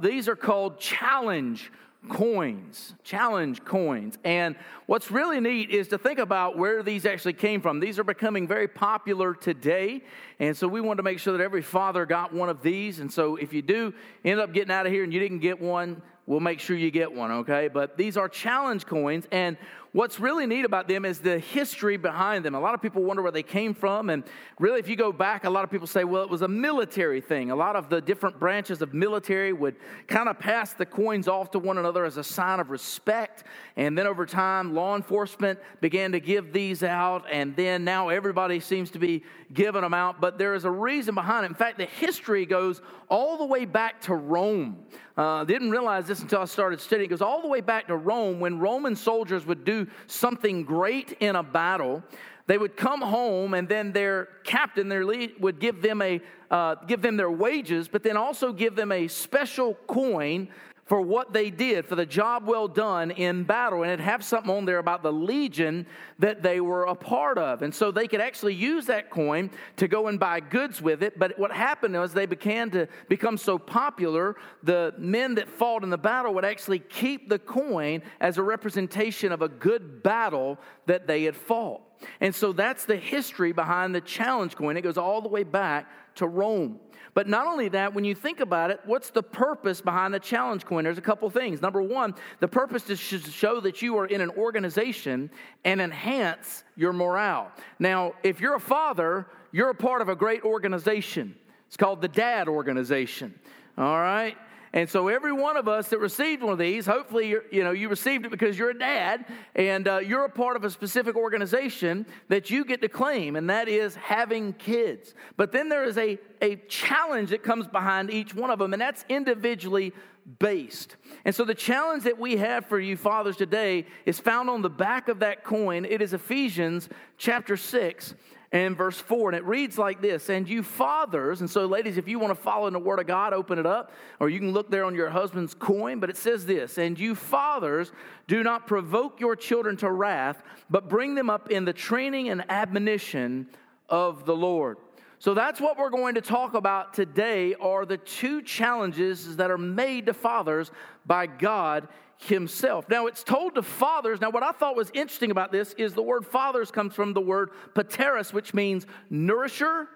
These are called challenge coins, challenge coins. And what's really neat is to think about where these actually came from. These are becoming very popular today. And so we want to make sure that every father got one of these. And so if you do end up getting out of here and you didn't get one, we'll make sure you get one, okay? But these are challenge coins. And what's really neat about them is the history behind them. A lot of people wonder where they came from. And really, if you go back, a lot of people say, well, it was a military thing. A lot of the different branches of military would kind of pass the coins off to one another as a sign of respect. And then over time, law enforcement began to give these out. And then now everybody seems to be giving them out. But there is a reason behind it. In fact, the history goes all the way back to Rome. Uh, didn't realize this until I started studying. It goes all the way back to Rome when Roman soldiers would do something great in a battle, they would come home and then their captain, their lead, would give them, a, uh, give them their wages, but then also give them a special coin for what they did, for the job well done in battle. And it have something on there about the legion that they were a part of. And so they could actually use that coin to go and buy goods with it. But what happened was they began to become so popular, the men that fought in the battle would actually keep the coin as a representation of a good battle that they had fought. And so that's the history behind the challenge coin. It goes all the way back to Rome. But not only that, when you think about it, what's the purpose behind the challenge coin? There's a couple things. Number one, the purpose is to show that you are in an organization and enhance your morale. Now, if you're a father, you're a part of a great organization. It's called the Dad Organization. All right? And so every one of us that received one of these, hopefully, you know, you received it because you're a dad and uh, you're a part of a specific organization that you get to claim, and that is having kids. But then there is a, a challenge that comes behind each one of them, and that's individually based. And so the challenge that we have for you fathers today is found on the back of that coin. It is Ephesians chapter 6 and verse 4. And it reads like this And you fathers, and so ladies, if you want to follow in the Word of God, open it up, or you can look there on your husband's coin. But it says this And you fathers, do not provoke your children to wrath, but bring them up in the training and admonition of the Lord. So that's what we're going to talk about today are the two challenges that are made to fathers by God himself. Now, it's told to fathers. Now, what I thought was interesting about this is the word fathers comes from the word pateros, which means nourisher,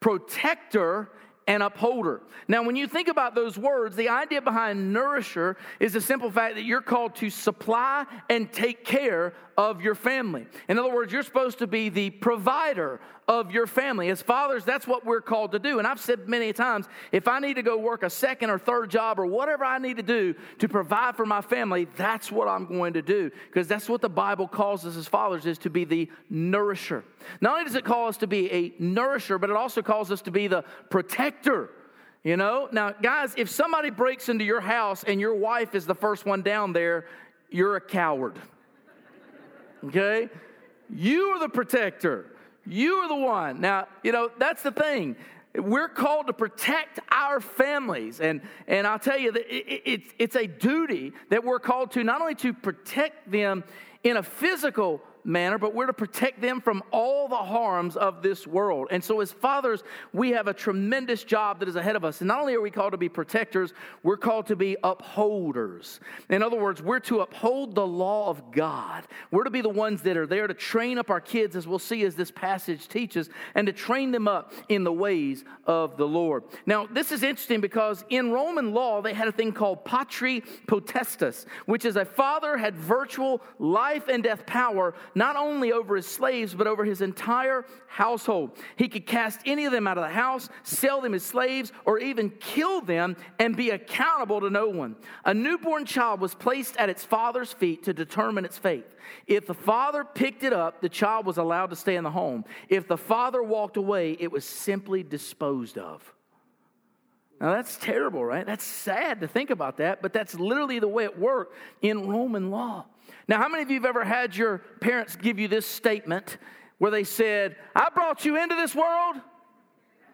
protector, and upholder. Now, when you think about those words, the idea behind nourisher is the simple fact that you're called to supply and take care of your family. In other words, you're supposed to be the provider of your family. As fathers, that's what we're called to do. And I've said many times if I need to go work a second or third job or whatever I need to do to provide for my family, that's what I'm going to do. Because that's what the Bible calls us as fathers is to be the nourisher. Not only does it call us to be a nourisher, but it also calls us to be the protector. You know, now, guys, if somebody breaks into your house and your wife is the first one down there, you're a coward. Okay? You are the protector. You are the one. Now, you know, that's the thing. We're called to protect our families. And, and I'll tell you that it, it, it's, it's a duty that we're called to not only to protect them in a physical manner, but we're to protect them from all the harms of this world. And so, as fathers, we have a tremendous job that is ahead of us. And not only are we called to be protectors, we're called to be upholders. In other words, we're to uphold the law of God. We're to be the ones that are there to train up our kids, as we'll see as this passage teaches, and to train them up in the ways of the Lord. Now, this is interesting because in Roman law, they had a thing called patria potestas, which is a father had virtual life and death power not only over his slaves, but over his entire household. He could cast any of them out of the house, sell them as slaves, or even kill them and be accountable to no one. A newborn child was placed at its father's feet to determine its fate. If the father picked it up, the child was allowed to stay in the home. If the father walked away, it was simply disposed of. Now that's terrible, right? That's sad to think about that, but that's literally the way it worked in Roman law. Now, how many of you have ever had your parents give you this statement where they said, I brought you into this world?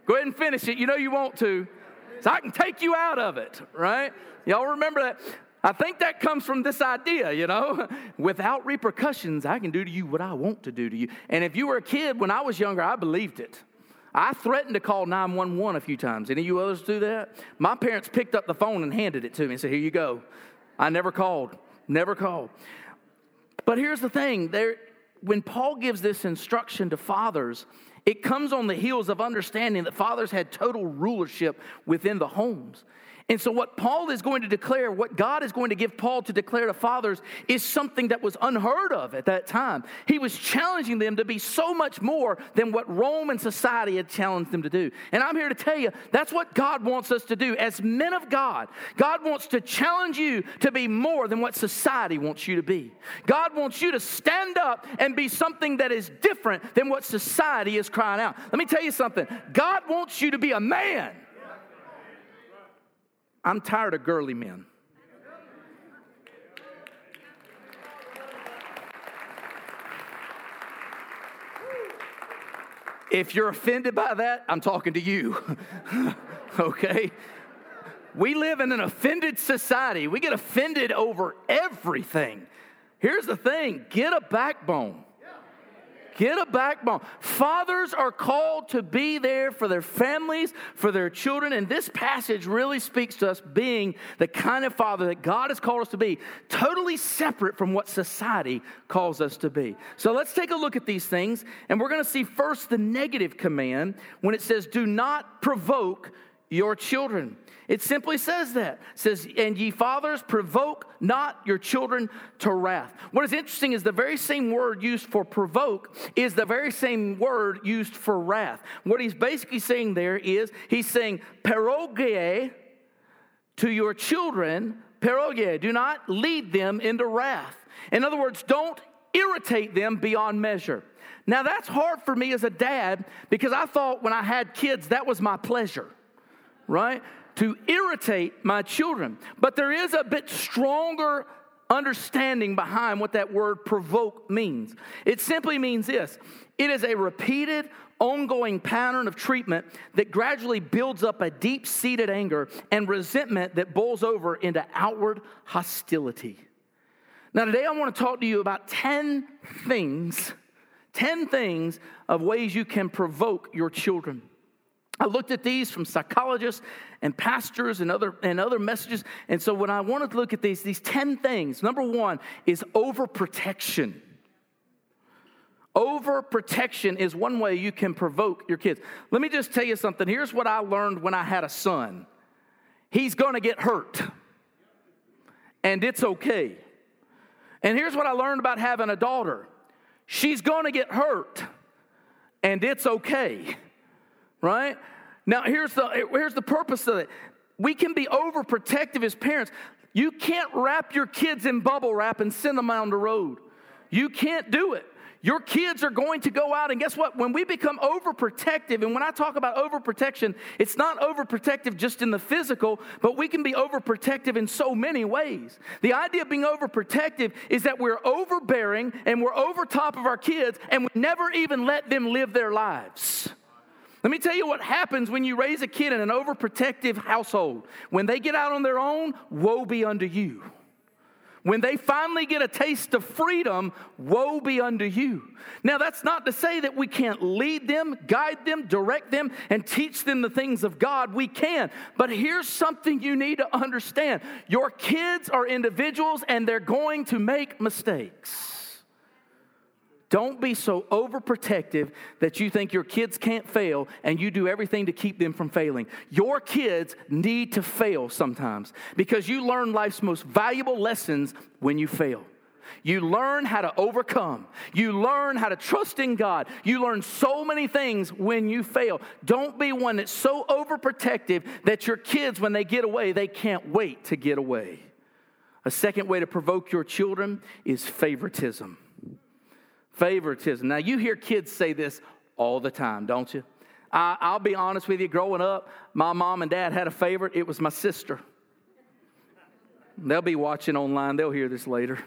Go ahead and finish it. You know you want to. So I can take you out of it, right? Y'all remember that? I think that comes from this idea, you know, without repercussions, I can do to you what I want to do to you. And if you were a kid when I was younger, I believed it. I threatened to call 911 a few times. Any of you others do that? My parents picked up the phone and handed it to me and said, Here you go. I never called, never called. But here's the thing there, when Paul gives this instruction to fathers, it comes on the heels of understanding that fathers had total rulership within the homes. And so, what Paul is going to declare, what God is going to give Paul to declare to fathers, is something that was unheard of at that time. He was challenging them to be so much more than what Roman society had challenged them to do. And I'm here to tell you that's what God wants us to do. As men of God, God wants to challenge you to be more than what society wants you to be. God wants you to stand up and be something that is different than what society is crying out. Let me tell you something God wants you to be a man. I'm tired of girly men. If you're offended by that, I'm talking to you. okay? We live in an offended society. We get offended over everything. Here's the thing get a backbone. Get a backbone. Fathers are called to be there for their families, for their children. And this passage really speaks to us being the kind of father that God has called us to be, totally separate from what society calls us to be. So let's take a look at these things. And we're going to see first the negative command when it says, Do not provoke your children. It simply says that. It says, and ye fathers, provoke not your children to wrath. What is interesting is the very same word used for provoke is the very same word used for wrath. What he's basically saying there is he's saying, paroge to your children, paroge, do not lead them into wrath. In other words, don't irritate them beyond measure. Now, that's hard for me as a dad because I thought when I had kids, that was my pleasure, right? to irritate my children. But there is a bit stronger understanding behind what that word provoke means. It simply means this it is a repeated, ongoing pattern of treatment that gradually builds up a deep seated anger and resentment that boils over into outward hostility. Now, today I want to talk to you about 10 things, 10 things of ways you can provoke your children. I looked at these from psychologists and pastors and other, and other messages. And so when I wanted to look at these, these 10 things, number one is overprotection. Overprotection is one way you can provoke your kids. Let me just tell you something. Here's what I learned when I had a son he's gonna get hurt, and it's okay. And here's what I learned about having a daughter she's gonna get hurt, and it's okay right? Now, here's the, here's the purpose of it. We can be overprotective as parents. You can't wrap your kids in bubble wrap and send them out on the road. You can't do it. Your kids are going to go out, and guess what? When we become overprotective, and when I talk about overprotection, it's not overprotective just in the physical, but we can be overprotective in so many ways. The idea of being overprotective is that we're overbearing and we're over top of our kids, and we never even let them live their lives. Let me tell you what happens when you raise a kid in an overprotective household. When they get out on their own, woe be unto you. When they finally get a taste of freedom, woe be unto you. Now, that's not to say that we can't lead them, guide them, direct them, and teach them the things of God. We can. But here's something you need to understand your kids are individuals and they're going to make mistakes. Don't be so overprotective that you think your kids can't fail and you do everything to keep them from failing. Your kids need to fail sometimes because you learn life's most valuable lessons when you fail. You learn how to overcome. You learn how to trust in God. You learn so many things when you fail. Don't be one that's so overprotective that your kids, when they get away, they can't wait to get away. A second way to provoke your children is favoritism. Favoritism. Now, you hear kids say this all the time, don't you? I, will be honest with you, growing up, my mom and dad had a favorite. It was my sister. They'll be watching online, they'll hear this later.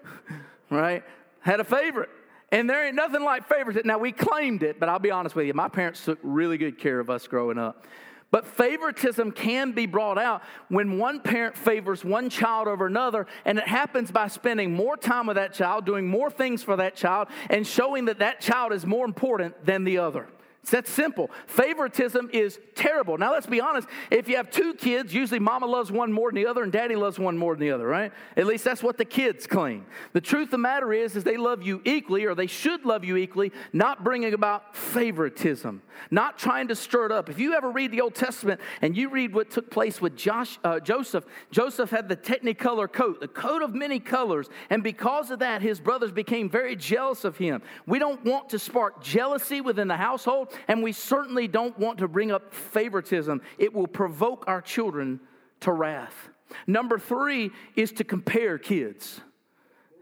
right? Had a favorite. And there ain't nothing like favoritism. Now, we claimed it, but I'll be honest with you, my parents took really good care of us growing up. But favoritism can be brought out when one parent favors one child over another, and it happens by spending more time with that child, doing more things for that child, and showing that that child is more important than the other. It's that simple. Favoritism is terrible. Now, let's be honest. If you have two kids, usually mama loves one more than the other and daddy loves one more than the other, right? At least that's what the kids claim. The truth of the matter is, is they love you equally or they should love you equally, not bringing about favoritism, not trying to stir it up. If you ever read the Old Testament and you read what took place with Josh, uh, Joseph, Joseph had the technicolor coat, the coat of many colors, and because of that, his brothers became very jealous of him. We don't want to spark jealousy within the household and we certainly don't want to bring up favoritism. It will provoke our children to wrath. Number three is to compare kids.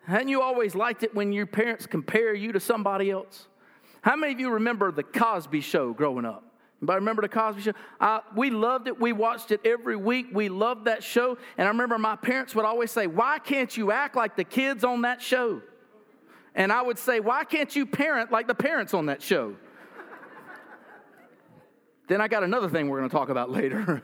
Hadn't you always liked it when your parents compare you to somebody else? How many of you remember the Cosby Show growing up? Anybody remember the Cosby Show? We loved it. We watched it every week. We loved that show. And I remember my parents would always say, Why can't you act like the kids on that show? And I would say, Why can't you parent like the parents on that show? Then I got another thing we're going to talk about later.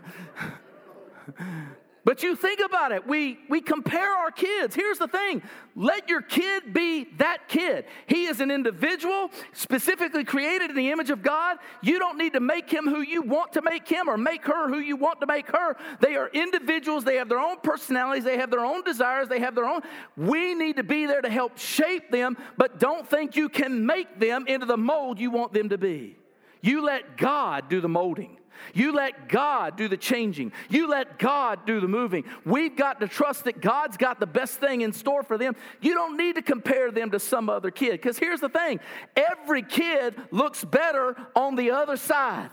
but you think about it, we, we compare our kids. Here's the thing let your kid be that kid. He is an individual, specifically created in the image of God. You don't need to make him who you want to make him or make her who you want to make her. They are individuals, they have their own personalities, they have their own desires, they have their own. We need to be there to help shape them, but don't think you can make them into the mold you want them to be. You let God do the molding. You let God do the changing. You let God do the moving. We've got to trust that God's got the best thing in store for them. You don't need to compare them to some other kid. Because here's the thing every kid looks better on the other side.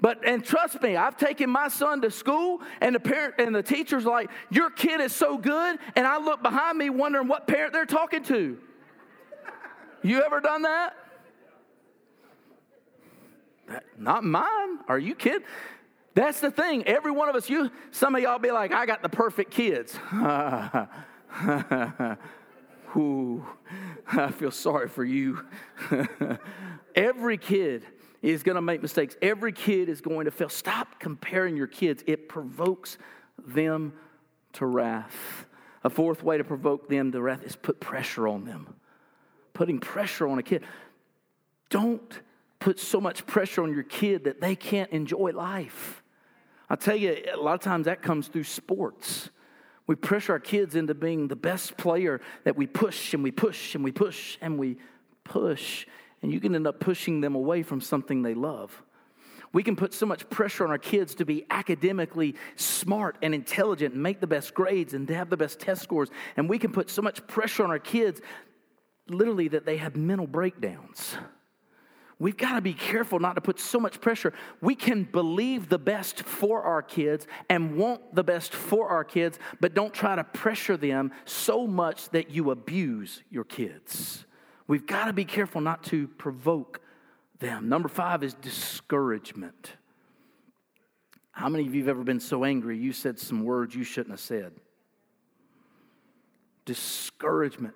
But and trust me, I've taken my son to school, and the parent and the teacher's like, "Your kid is so good," and I look behind me wondering what parent they're talking to. You ever done that? Not mine. Are you kidding? That's the thing. Every one of us, you, some of y'all be like, I got the perfect kids. Ooh, I feel sorry for you. Every kid is going to make mistakes. Every kid is going to fail. Stop comparing your kids, it provokes them to wrath. A fourth way to provoke them to wrath is put pressure on them. Putting pressure on a kid. Don't put so much pressure on your kid that they can't enjoy life. I tell you, a lot of times that comes through sports. We pressure our kids into being the best player that we push and we push and we push and we push, and you can end up pushing them away from something they love. We can put so much pressure on our kids to be academically smart and intelligent and make the best grades and to have the best test scores. And we can put so much pressure on our kids, literally, that they have mental breakdowns we've got to be careful not to put so much pressure. We can believe the best for our kids and want the best for our kids, but don't try to pressure them so much that you abuse your kids. We've got to be careful not to provoke them. Number five is discouragement. How many of you have ever been so angry you said some words you shouldn't have said? Discouragement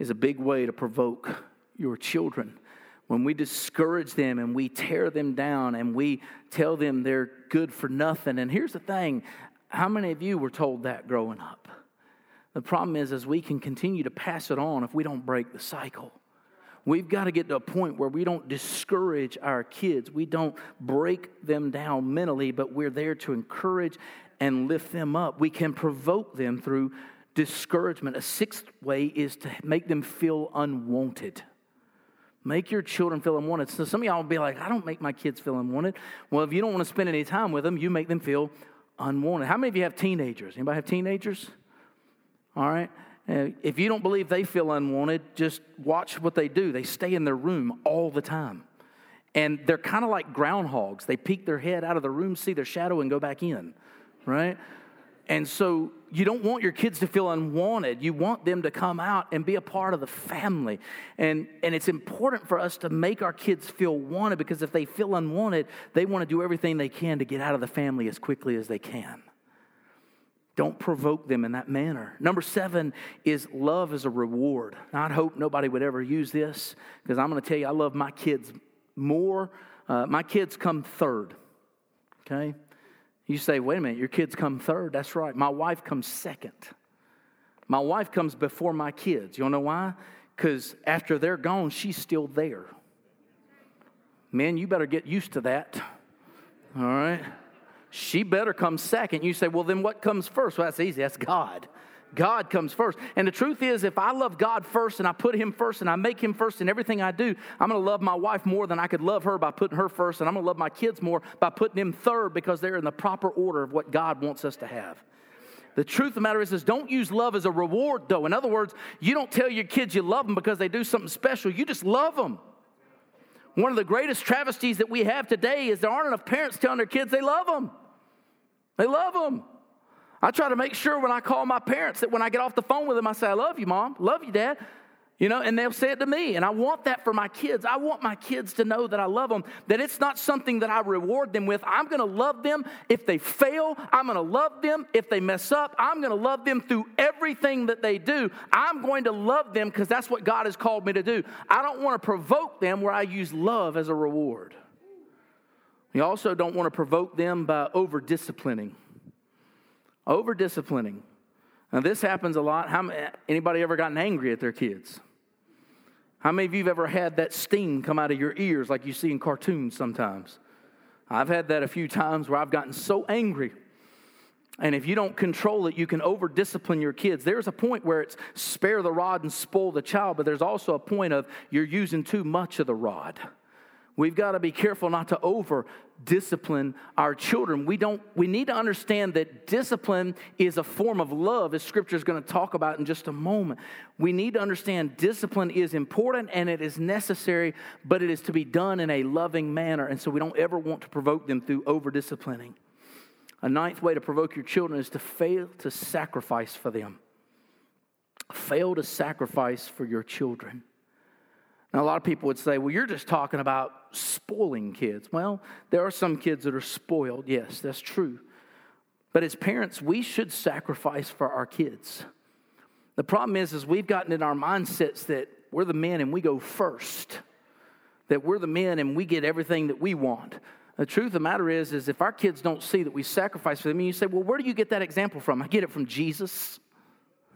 is a big way to provoke your children when we discourage them and we tear them down and we tell them they're good for nothing. And here's the thing how many of you were told that growing up? The problem is, is we can continue to pass it on if we don't break the cycle. We've got to get to a point where we don't discourage our kids. We don't break them down mentally, but we're there to encourage and lift them up. We can provoke them through discouragement. A sixth way is to make them feel unwanted. Make your children feel unwanted. So some of y'all will be like, I don't make my kids feel unwanted. Well, if you don't want to spend any time with them, you make them feel unwanted. How many of you have teenagers? Anybody have teenagers? All right. Uh, if you don't believe they feel unwanted, just watch what they do. They stay in their room all the time. And they're kind of like groundhogs. They peek their head out of the room, see their shadow, and go back in, right? And so you don't want your kids to feel unwanted. You want them to come out and be a part of the family. And, and it's important for us to make our kids feel wanted because if they feel unwanted, they want to do everything they can to get out of the family as quickly as they can. Don't provoke them in that manner. Number seven is love as a reward. Now, I hope nobody would ever use this because I'm going to tell you, I love my kids more. Uh, my kids come third, okay? You say, wait a minute, your kids come third. That's right. My wife comes second. My wife comes before my kids. You know why? Because after they're gone, she's still there. Man, you better get used to that. All right? She better come second. You say, well, then what comes first? Well, that's easy. That's God. God comes first. And the truth is, if I love God first and I put Him first and I make Him first in everything I do, I'm going to love my wife more than I could love her by putting her first. And I'm going to love my kids more by putting them third because they're in the proper order of what God wants us to have. The truth of the matter is, is don't use love as a reward, though. In other words, you don't tell your kids you love them because they do something special. You just love them. One of the greatest travesties that we have today is there aren't enough parents telling their kids they love them. They love them. I try to make sure when I call my parents that when I get off the phone with them, I say, I love you, mom, love you, dad. You know, and they'll say it to me. And I want that for my kids. I want my kids to know that I love them, that it's not something that I reward them with. I'm going to love them if they fail. I'm going to love them if they mess up. I'm going to love them through everything that they do. I'm going to love them because that's what God has called me to do. I don't want to provoke them where I use love as a reward. You also don't want to provoke them by over disciplining. Over disciplining. Now, this happens a lot. How, anybody ever gotten angry at their kids? How many of you have ever had that steam come out of your ears like you see in cartoons sometimes? I've had that a few times where I've gotten so angry. And if you don't control it, you can over discipline your kids. There's a point where it's spare the rod and spoil the child, but there's also a point of you're using too much of the rod. We've got to be careful not to over discipline our children. We don't we need to understand that discipline is a form of love as scripture is going to talk about in just a moment. We need to understand discipline is important and it is necessary, but it is to be done in a loving manner and so we don't ever want to provoke them through over disciplining. A ninth way to provoke your children is to fail to sacrifice for them. Fail to sacrifice for your children. Now, a lot of people would say, well, you're just talking about spoiling kids. Well, there are some kids that are spoiled. Yes, that's true. But as parents, we should sacrifice for our kids. The problem is, is we've gotten in our mindsets that we're the men and we go first. That we're the men and we get everything that we want. The truth of the matter is, is if our kids don't see that we sacrifice for them, and you say, well, where do you get that example from? I get it from Jesus.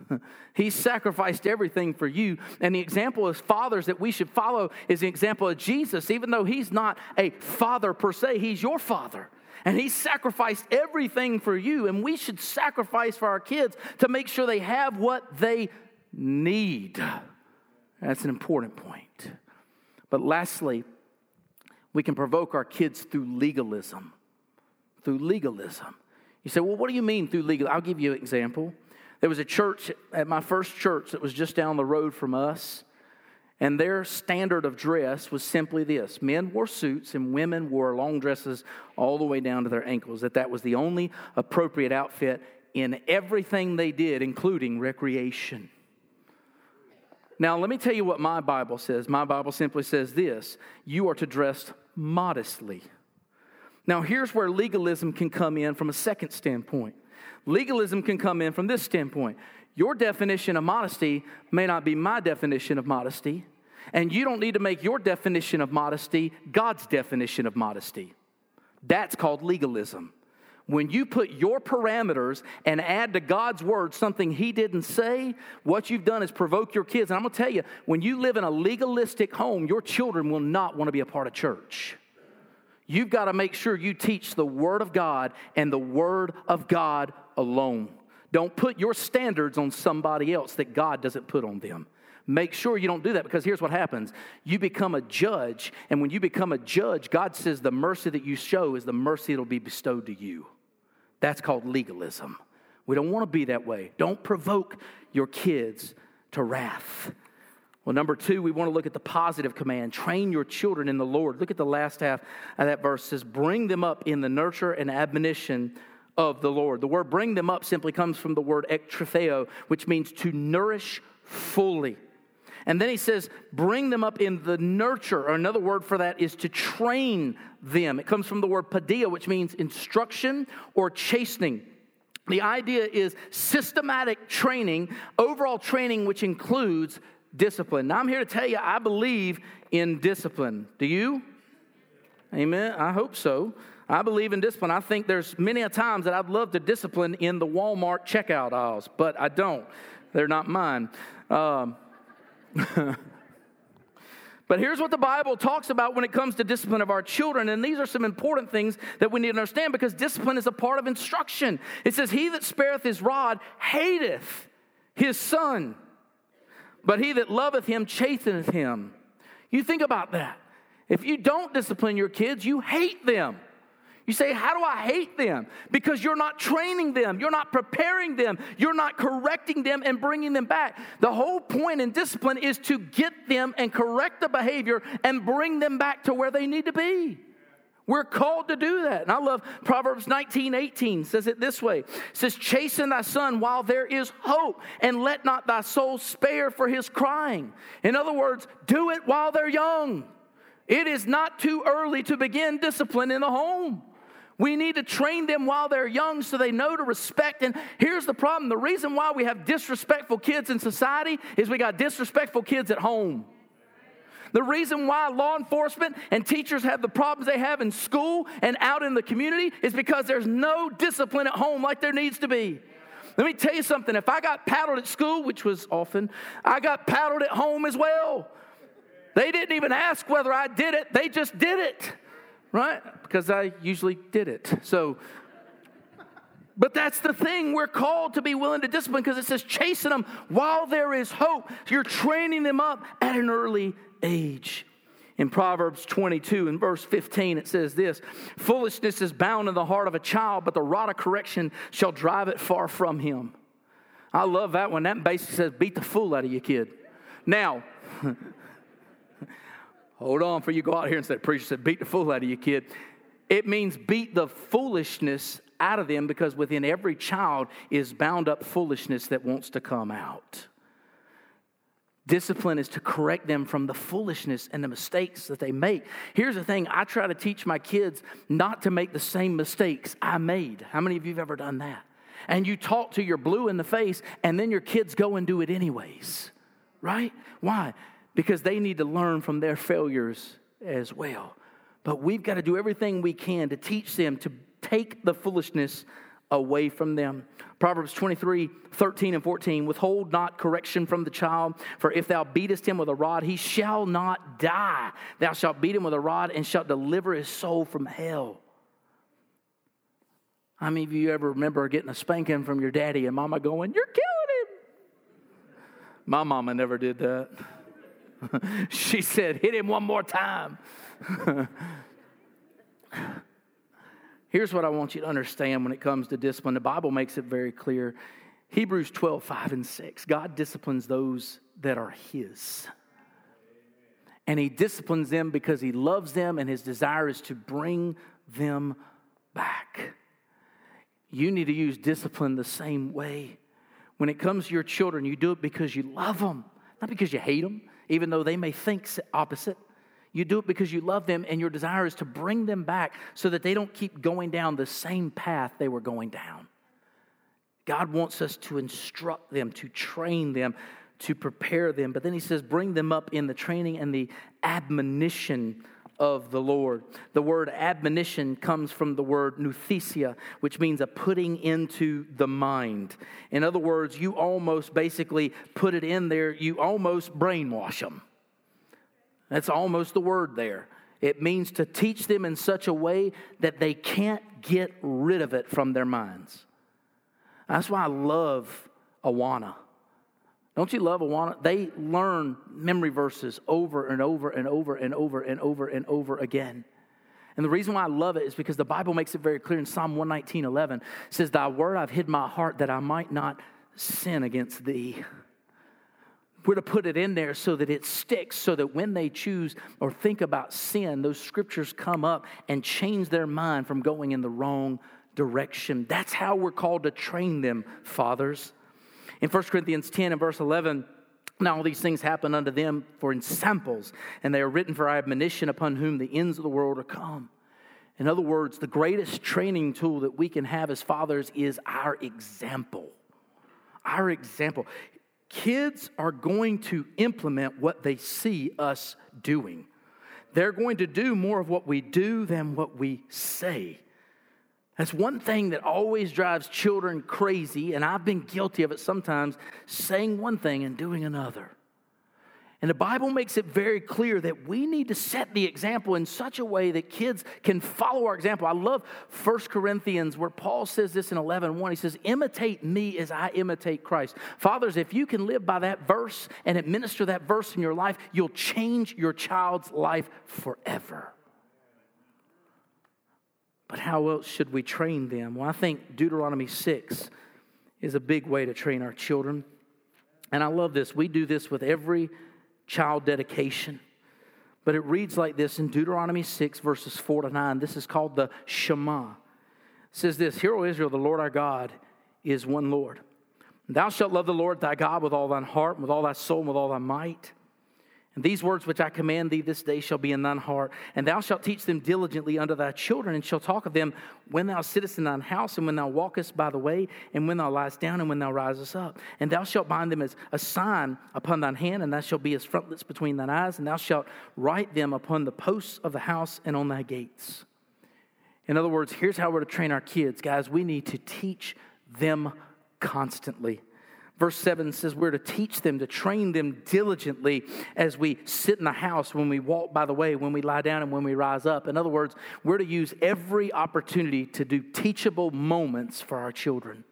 He sacrificed everything for you. And the example as fathers that we should follow is the example of Jesus. Even though he's not a father per se, he's your father. And he sacrificed everything for you. And we should sacrifice for our kids to make sure they have what they need. That's an important point. But lastly, we can provoke our kids through legalism. Through legalism. You say, well, what do you mean through legal? I'll give you an example. There was a church at my first church that was just down the road from us, and their standard of dress was simply this men wore suits and women wore long dresses all the way down to their ankles, that that was the only appropriate outfit in everything they did, including recreation. Now, let me tell you what my Bible says. My Bible simply says this you are to dress modestly. Now, here's where legalism can come in from a second standpoint. Legalism can come in from this standpoint. Your definition of modesty may not be my definition of modesty, and you don't need to make your definition of modesty God's definition of modesty. That's called legalism. When you put your parameters and add to God's word something He didn't say, what you've done is provoke your kids. And I'm gonna tell you, when you live in a legalistic home, your children will not wanna be a part of church. You've got to make sure you teach the Word of God and the Word of God alone. Don't put your standards on somebody else that God doesn't put on them. Make sure you don't do that because here's what happens. You become a judge, and when you become a judge, God says the mercy that you show is the mercy that'll be bestowed to you. That's called legalism. We don't want to be that way. Don't provoke your kids to wrath. Well, number two, we want to look at the positive command train your children in the Lord. Look at the last half of that verse. It says, Bring them up in the nurture and admonition of the Lord. The word bring them up simply comes from the word ektrotheo, which means to nourish fully. And then he says, bring them up in the nurture, or another word for that is to train them. It comes from the word padia, which means instruction or chastening. The idea is systematic training, overall training, which includes discipline. Now, I'm here to tell you, I believe in discipline. Do you? Amen. I hope so. I believe in discipline. I think there's many a times that I'd love to discipline in the Walmart checkout aisles, but I don't. They're not mine. Um, But here's what the Bible talks about when it comes to discipline of our children. And these are some important things that we need to understand because discipline is a part of instruction. It says, He that spareth his rod hateth his son, but he that loveth him chasteneth him. You think about that. If you don't discipline your kids, you hate them. You say, How do I hate them? Because you're not training them, you're not preparing them, you're not correcting them and bringing them back. The whole point in discipline is to get them and correct the behavior and bring them back to where they need to be. We're called to do that. And I love Proverbs 19 18 says it this way. It says, Chasten thy son while there is hope, and let not thy soul spare for his crying. In other words, do it while they're young. It is not too early to begin discipline in the home. We need to train them while they're young so they know to respect. And here's the problem the reason why we have disrespectful kids in society is we got disrespectful kids at home. The reason why law enforcement and teachers have the problems they have in school and out in the community is because there's no discipline at home like there needs to be. Let me tell you something. If I got paddled at school, which was often, I got paddled at home as well. They didn't even ask whether I did it, they just did it right? Because I usually did it. So, but that's the thing. We're called to be willing to discipline because it says chasing them while there is hope. You're training them up at an early age. In Proverbs 22 and verse 15, it says this Foolishness is bound in the heart of a child, but the rod of correction shall drive it far from him. I love that one. That basically says, beat the fool out of your kid. Now, Hold on for you go out here and say, preacher said, beat the fool out of you, kid. It means beat the foolishness out of them because within every child is bound up foolishness that wants to come out. Discipline is to correct them from the foolishness and the mistakes that they make. Here's the thing I try to teach my kids not to make the same mistakes I made. How many of you have ever done that? And you talk to your blue in the face, and then your kids go and do it anyways, right? Why? because they need to learn from their failures as well. But we've got to do everything we can to teach them to take the foolishness away from them. Proverbs 23 13 and 14 Withhold not correction from the child, for if thou beatest him with a rod, he shall not die. Thou shalt beat him with a rod and shalt deliver his soul from hell. How many of you ever remember getting a spanking from your daddy and mama going, You're killing him? My mama never did that. she said, Hit him one more time. Here's what I want you to understand when it comes to discipline. The Bible makes it very clear. Hebrews 12, 5 and 6. God disciplines those that are His. And He disciplines them because He loves them and His desire is to bring them back. You need to use discipline the same way. When it comes to your children, you do it because you love them, not because you hate them even though they may think opposite. You do it because you love them and your desire is to bring them back so that they don't keep going down the same path they were going down. God wants us to instruct them, to train them, to prepare them. But then he says, bring them up in the training and the admonition of the Lord. The word admonition comes from the word nouthesia, which means a putting into the mind. In other words, you almost basically put it in there, you almost brainwash them. That's almost the word there. It means to teach them in such a way that they can't get rid of it from their minds. That's why I love Awana. Don't you love Awana? They learn memory verses over and over and over and over and over and over again. And the reason why I love it is because the Bible makes it very clear in Psalm 119 11 says, Thy word I've hid my heart that I might not sin against thee. We're to put it in there so that it sticks, so that when they choose or think about sin, those scriptures come up and change their mind from going in the wrong direction. That's how we're called to train them, fathers. In 1 Corinthians 10 and verse 11, now all these things happen unto them for ensamples, and they are written for admonition upon whom the ends of the world are come. In other words, the greatest training tool that we can have as fathers is our example. Our example. Kids are going to implement what they see us doing. They're going to do more of what we do than what we say. That's one thing that always drives children crazy, and I've been guilty of it sometimes, saying one thing and doing another. And the Bible makes it very clear that we need to set the example in such a way that kids can follow our example. I love 1 Corinthians where Paul says this in 11 1. He says, Imitate me as I imitate Christ. Fathers, if you can live by that verse and administer that verse in your life, you'll change your child's life forever. But how else should we train them? Well, I think Deuteronomy 6 is a big way to train our children. And I love this. We do this with every child dedication. But it reads like this in Deuteronomy 6, verses 4 to 9. This is called the Shema. It says this Hear, O Israel, the Lord our God is one Lord. Thou shalt love the Lord thy God with all thine heart, with all thy soul, and with all thy might. These words which I command thee this day shall be in thine heart, and thou shalt teach them diligently unto thy children, and shalt talk of them when thou sittest in thine house, and when thou walkest by the way, and when thou liest down, and when thou risest up. And thou shalt bind them as a sign upon thine hand, and thou shalt be as frontlets between thine eyes, and thou shalt write them upon the posts of the house and on thy gates. In other words, here's how we're to train our kids, guys. We need to teach them constantly. Verse 7 says we're to teach them, to train them diligently as we sit in the house, when we walk by the way, when we lie down, and when we rise up. In other words, we're to use every opportunity to do teachable moments for our children.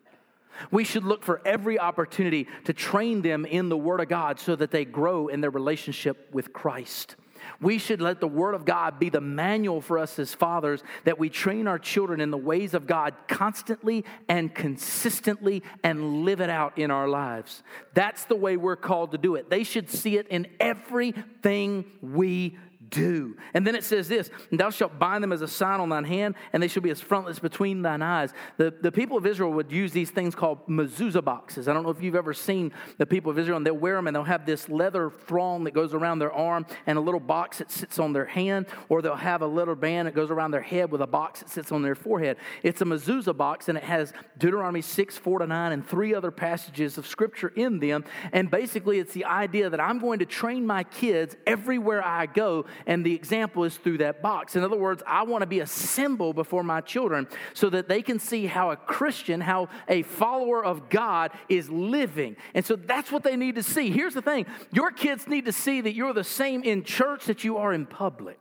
We should look for every opportunity to train them in the Word of God so that they grow in their relationship with Christ. We should let the Word of God be the manual for us as fathers that we train our children in the ways of God constantly and consistently and live it out in our lives. That's the way we're called to do it. They should see it in everything we do. And then it says this, and thou shalt bind them as a sign on thine hand, and they shall be as frontlets between thine eyes. The, the people of Israel would use these things called mezuzah boxes. I don't know if you've ever seen the people of Israel, and they'll wear them, and they'll have this leather thong that goes around their arm, and a little box that sits on their hand, or they'll have a little band that goes around their head with a box that sits on their forehead. It's a mezuzah box, and it has Deuteronomy 6, 4 to 9, and three other passages of scripture in them. And basically, it's the idea that I'm going to train my kids everywhere I go and the example is through that box. In other words, I want to be a symbol before my children so that they can see how a Christian, how a follower of God is living. And so that's what they need to see. Here's the thing your kids need to see that you're the same in church that you are in public.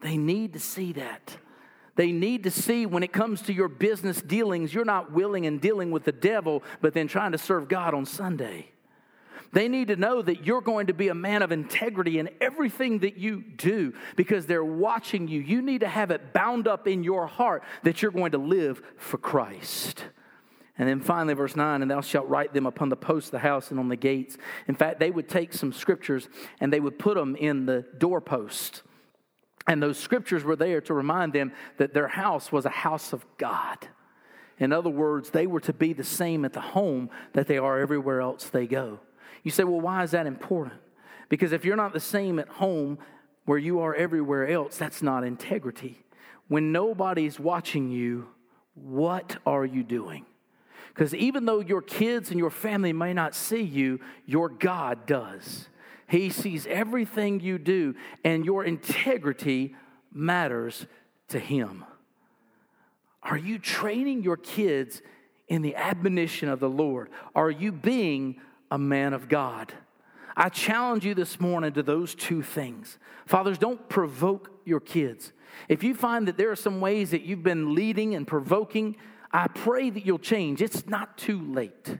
They need to see that. They need to see when it comes to your business dealings, you're not willing and dealing with the devil, but then trying to serve God on Sunday. They need to know that you're going to be a man of integrity in everything that you do because they're watching you. You need to have it bound up in your heart that you're going to live for Christ. And then finally, verse 9, and thou shalt write them upon the posts of the house and on the gates. In fact, they would take some scriptures and they would put them in the doorpost. And those scriptures were there to remind them that their house was a house of God. In other words, they were to be the same at the home that they are everywhere else they go. You say, well, why is that important? Because if you're not the same at home where you are everywhere else, that's not integrity. When nobody's watching you, what are you doing? Because even though your kids and your family may not see you, your God does. He sees everything you do, and your integrity matters to Him. Are you training your kids in the admonition of the Lord? Are you being a man of God. I challenge you this morning to those two things. Fathers, don't provoke your kids. If you find that there are some ways that you've been leading and provoking, I pray that you'll change. It's not too late.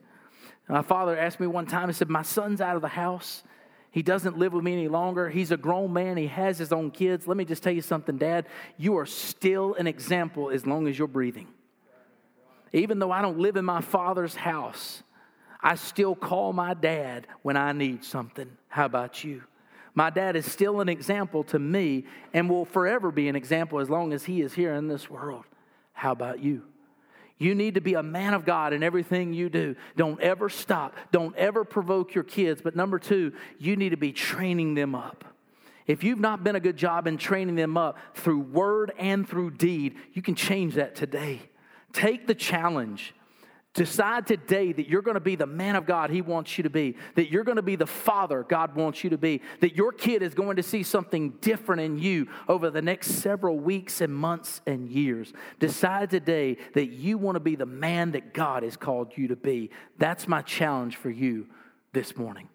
My father asked me one time, he said, My son's out of the house. He doesn't live with me any longer. He's a grown man. He has his own kids. Let me just tell you something, Dad. You are still an example as long as you're breathing. Even though I don't live in my father's house, I still call my dad when I need something. How about you? My dad is still an example to me and will forever be an example as long as he is here in this world. How about you? You need to be a man of God in everything you do. Don't ever stop. Don't ever provoke your kids. But number two, you need to be training them up. If you've not been a good job in training them up through word and through deed, you can change that today. Take the challenge. Decide today that you're going to be the man of God He wants you to be, that you're going to be the father God wants you to be, that your kid is going to see something different in you over the next several weeks and months and years. Decide today that you want to be the man that God has called you to be. That's my challenge for you this morning.